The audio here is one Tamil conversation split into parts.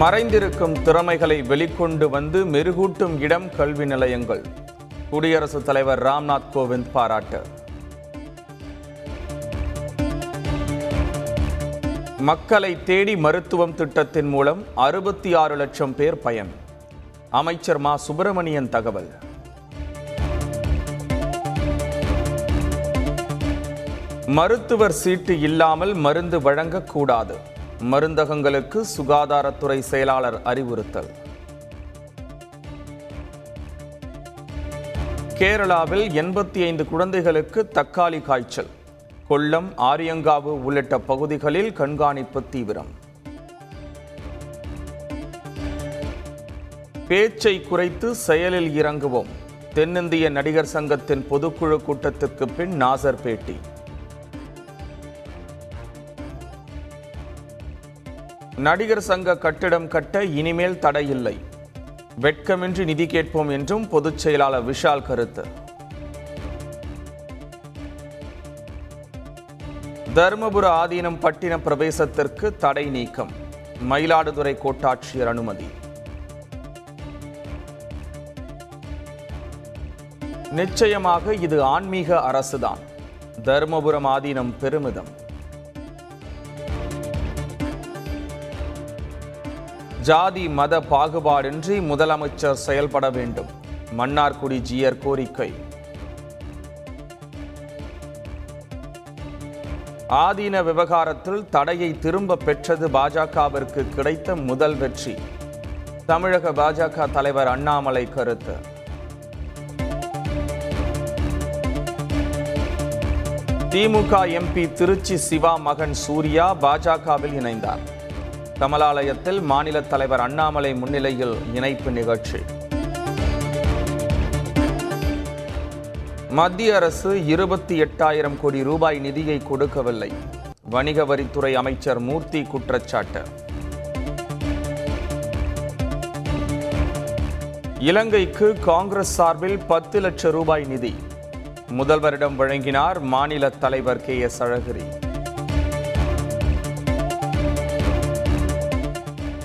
மறைந்திருக்கும் திறமைகளை வெளிக்கொண்டு வந்து மெருகூட்டும் இடம் கல்வி நிலையங்கள். குடியரசுத் தலைவர் ராம்நாத் கோவிந்த் பாராட்டு. மக்களை தேடி மருத்துவம் திட்டத்தின் மூலம் அறுபத்தி ஆறு லட்சம் பேர் பயன். அமைச்சர் மா. சுப்பிரமணியன் தகவல். மருத்துவர் சீட்டு இல்லாமல் மருந்து வழங்கக்கூடாது. மருந்தகங்களுக்கு சுகாதாரத்துறை செயலாளர் அறிவுறுத்தல். கேரளாவில் எண்பத்தி ஐந்து குழந்தைகளுக்கு தக்காளி காய்ச்சல். கொல்லம் ஆரியங்காவு உள்ளிட்ட பகுதிகளில் கண்காணிப்பு தீவிரம். பேச்சை குறைத்து செயலில் இறங்குவோம். தென்னிந்திய நடிகர் சங்கத்தின் பொதுக்குழு கூட்டத்திற்கு பின் நாசர் பேட்டி. நடிகர் சங்க கட்டிடம் கட்ட இனிமேல் தடையில்லை வெட்கமின்றி நிதி கேட்போம் என்றும் பொதுச் செயலாளர் விஷால் கருத்து. தருமபுர ஆதீனம் பட்டின பிரவேசத்திற்கு தடை நீக்கம். மயிலாடுதுறை கோட்டாட்சியர் அனுமதி. நிச்சயமாக இது ஆன்மீக அரசுதான். தருமபுரம் ஆதீனம் பெருமிதம். ஜாதி மத பாகுபாடின்றி முதலமைச்சர் செயல்பட வேண்டும். மன்னார்குடி ஜியர் கோரிக்கை. ஆதீன விவகாரத்தில் தடையை திரும்ப பெற்றது பாஜகவிற்கு கிடைத்த முதல் வெற்றி. தமிழக பாஜக தலைவர் அண்ணாமலை கருத்து. திமுக எம்பி திருச்சி சிவா மகன் சூர்யா பாஜகவில் இணைந்தார். கமலாலயத்தில் மாநில தலைவர் அண்ணாமலை முன்னிலையில் இணைப்பு நிகழ்ச்சி. மத்திய அரசு இருபத்தி எட்டாயிரம் கோடி ரூபாய் நிதியை கொடுக்கவில்லை. வணிக வரித்துறை அமைச்சர் மூர்த்தி குற்றச்சாட்டு. இலங்கைக்கு காங்கிரஸ் சார்பில் பத்து லட்சம் ரூபாய் நிதி. முதல்வரிடம் வழங்கினார் மாநில தலைவர் கே எஸ் அழகிரி.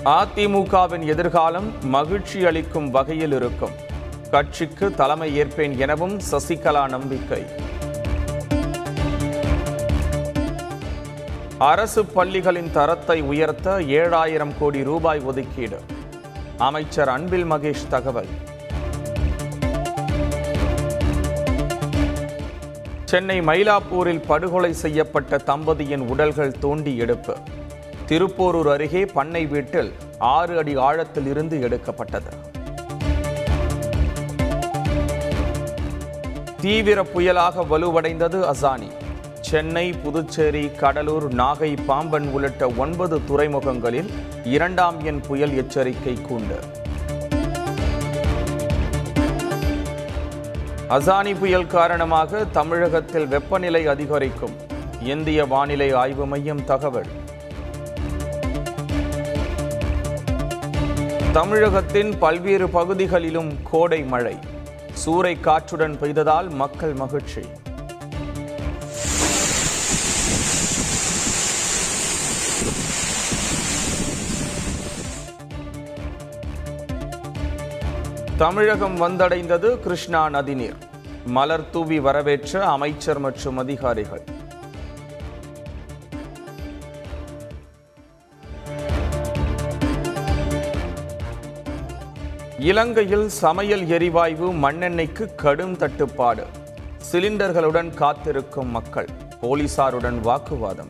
அதிமுகவின் எதிர்காலம் மகிழ்ச்சி அளிக்கும் வகையில் இருக்கும். கட்சிக்கு தலைமை ஏற்பேன் எனவும் சசிகலா நம்பிக்கை. அரசு பள்ளிகளின் தரத்தை உயர்த்த ஏழாயிரம் கோடி ரூபாய் ஒதுக்கீடு. அமைச்சர் அன்பில் மகேஷ் தகவல். சென்னை மயிலாப்பூரில் படுகொலை செய்யப்பட்ட தம்பதியின் உடல்கள் தோண்டி எடுப்பு. திருப்போரூர் அருகே பண்ணை வீட்டில் ஆறு அடி ஆழத்தில் இருந்து எடுக்கப்பட்டது. தீவிர புயலாக வலுவடைந்தது அசானி. சென்னை புதுச்சேரி கடலூர் நாகை பாம்பன் உள்ளிட்ட ஒன்பது துறைமுகங்களில் இரண்டாம் எண் புயல் எச்சரிக்கை கூண்டு. அசானி புயல் காரணமாக தமிழகத்தில் வெப்பநிலை அதிகரிக்கும். இந்திய வானிலை ஆய்வு மையம் தகவல். தமிழகத்தின் பல்வேறு பகுதிகளிலும் கோடை மழை. சூறை காற்றுடன் பெய்ததால் மக்கள் மகிழ்ச்சி. தமிழகம் வந்தடைந்தது கிருஷ்ணா நதிநீர். மலர் தூவி வரவேற்ற அமைச்சர் மற்றும் அதிகாரிகள். இலங்கையில் சமையல் எரிவாயு மண்ணெண்ணெய்க்கு கடும் தட்டுப்பாடு. சிலிண்டர்களுடன் காத்திருக்கும் மக்கள் போலீசாருடன் வாக்குவாதம்.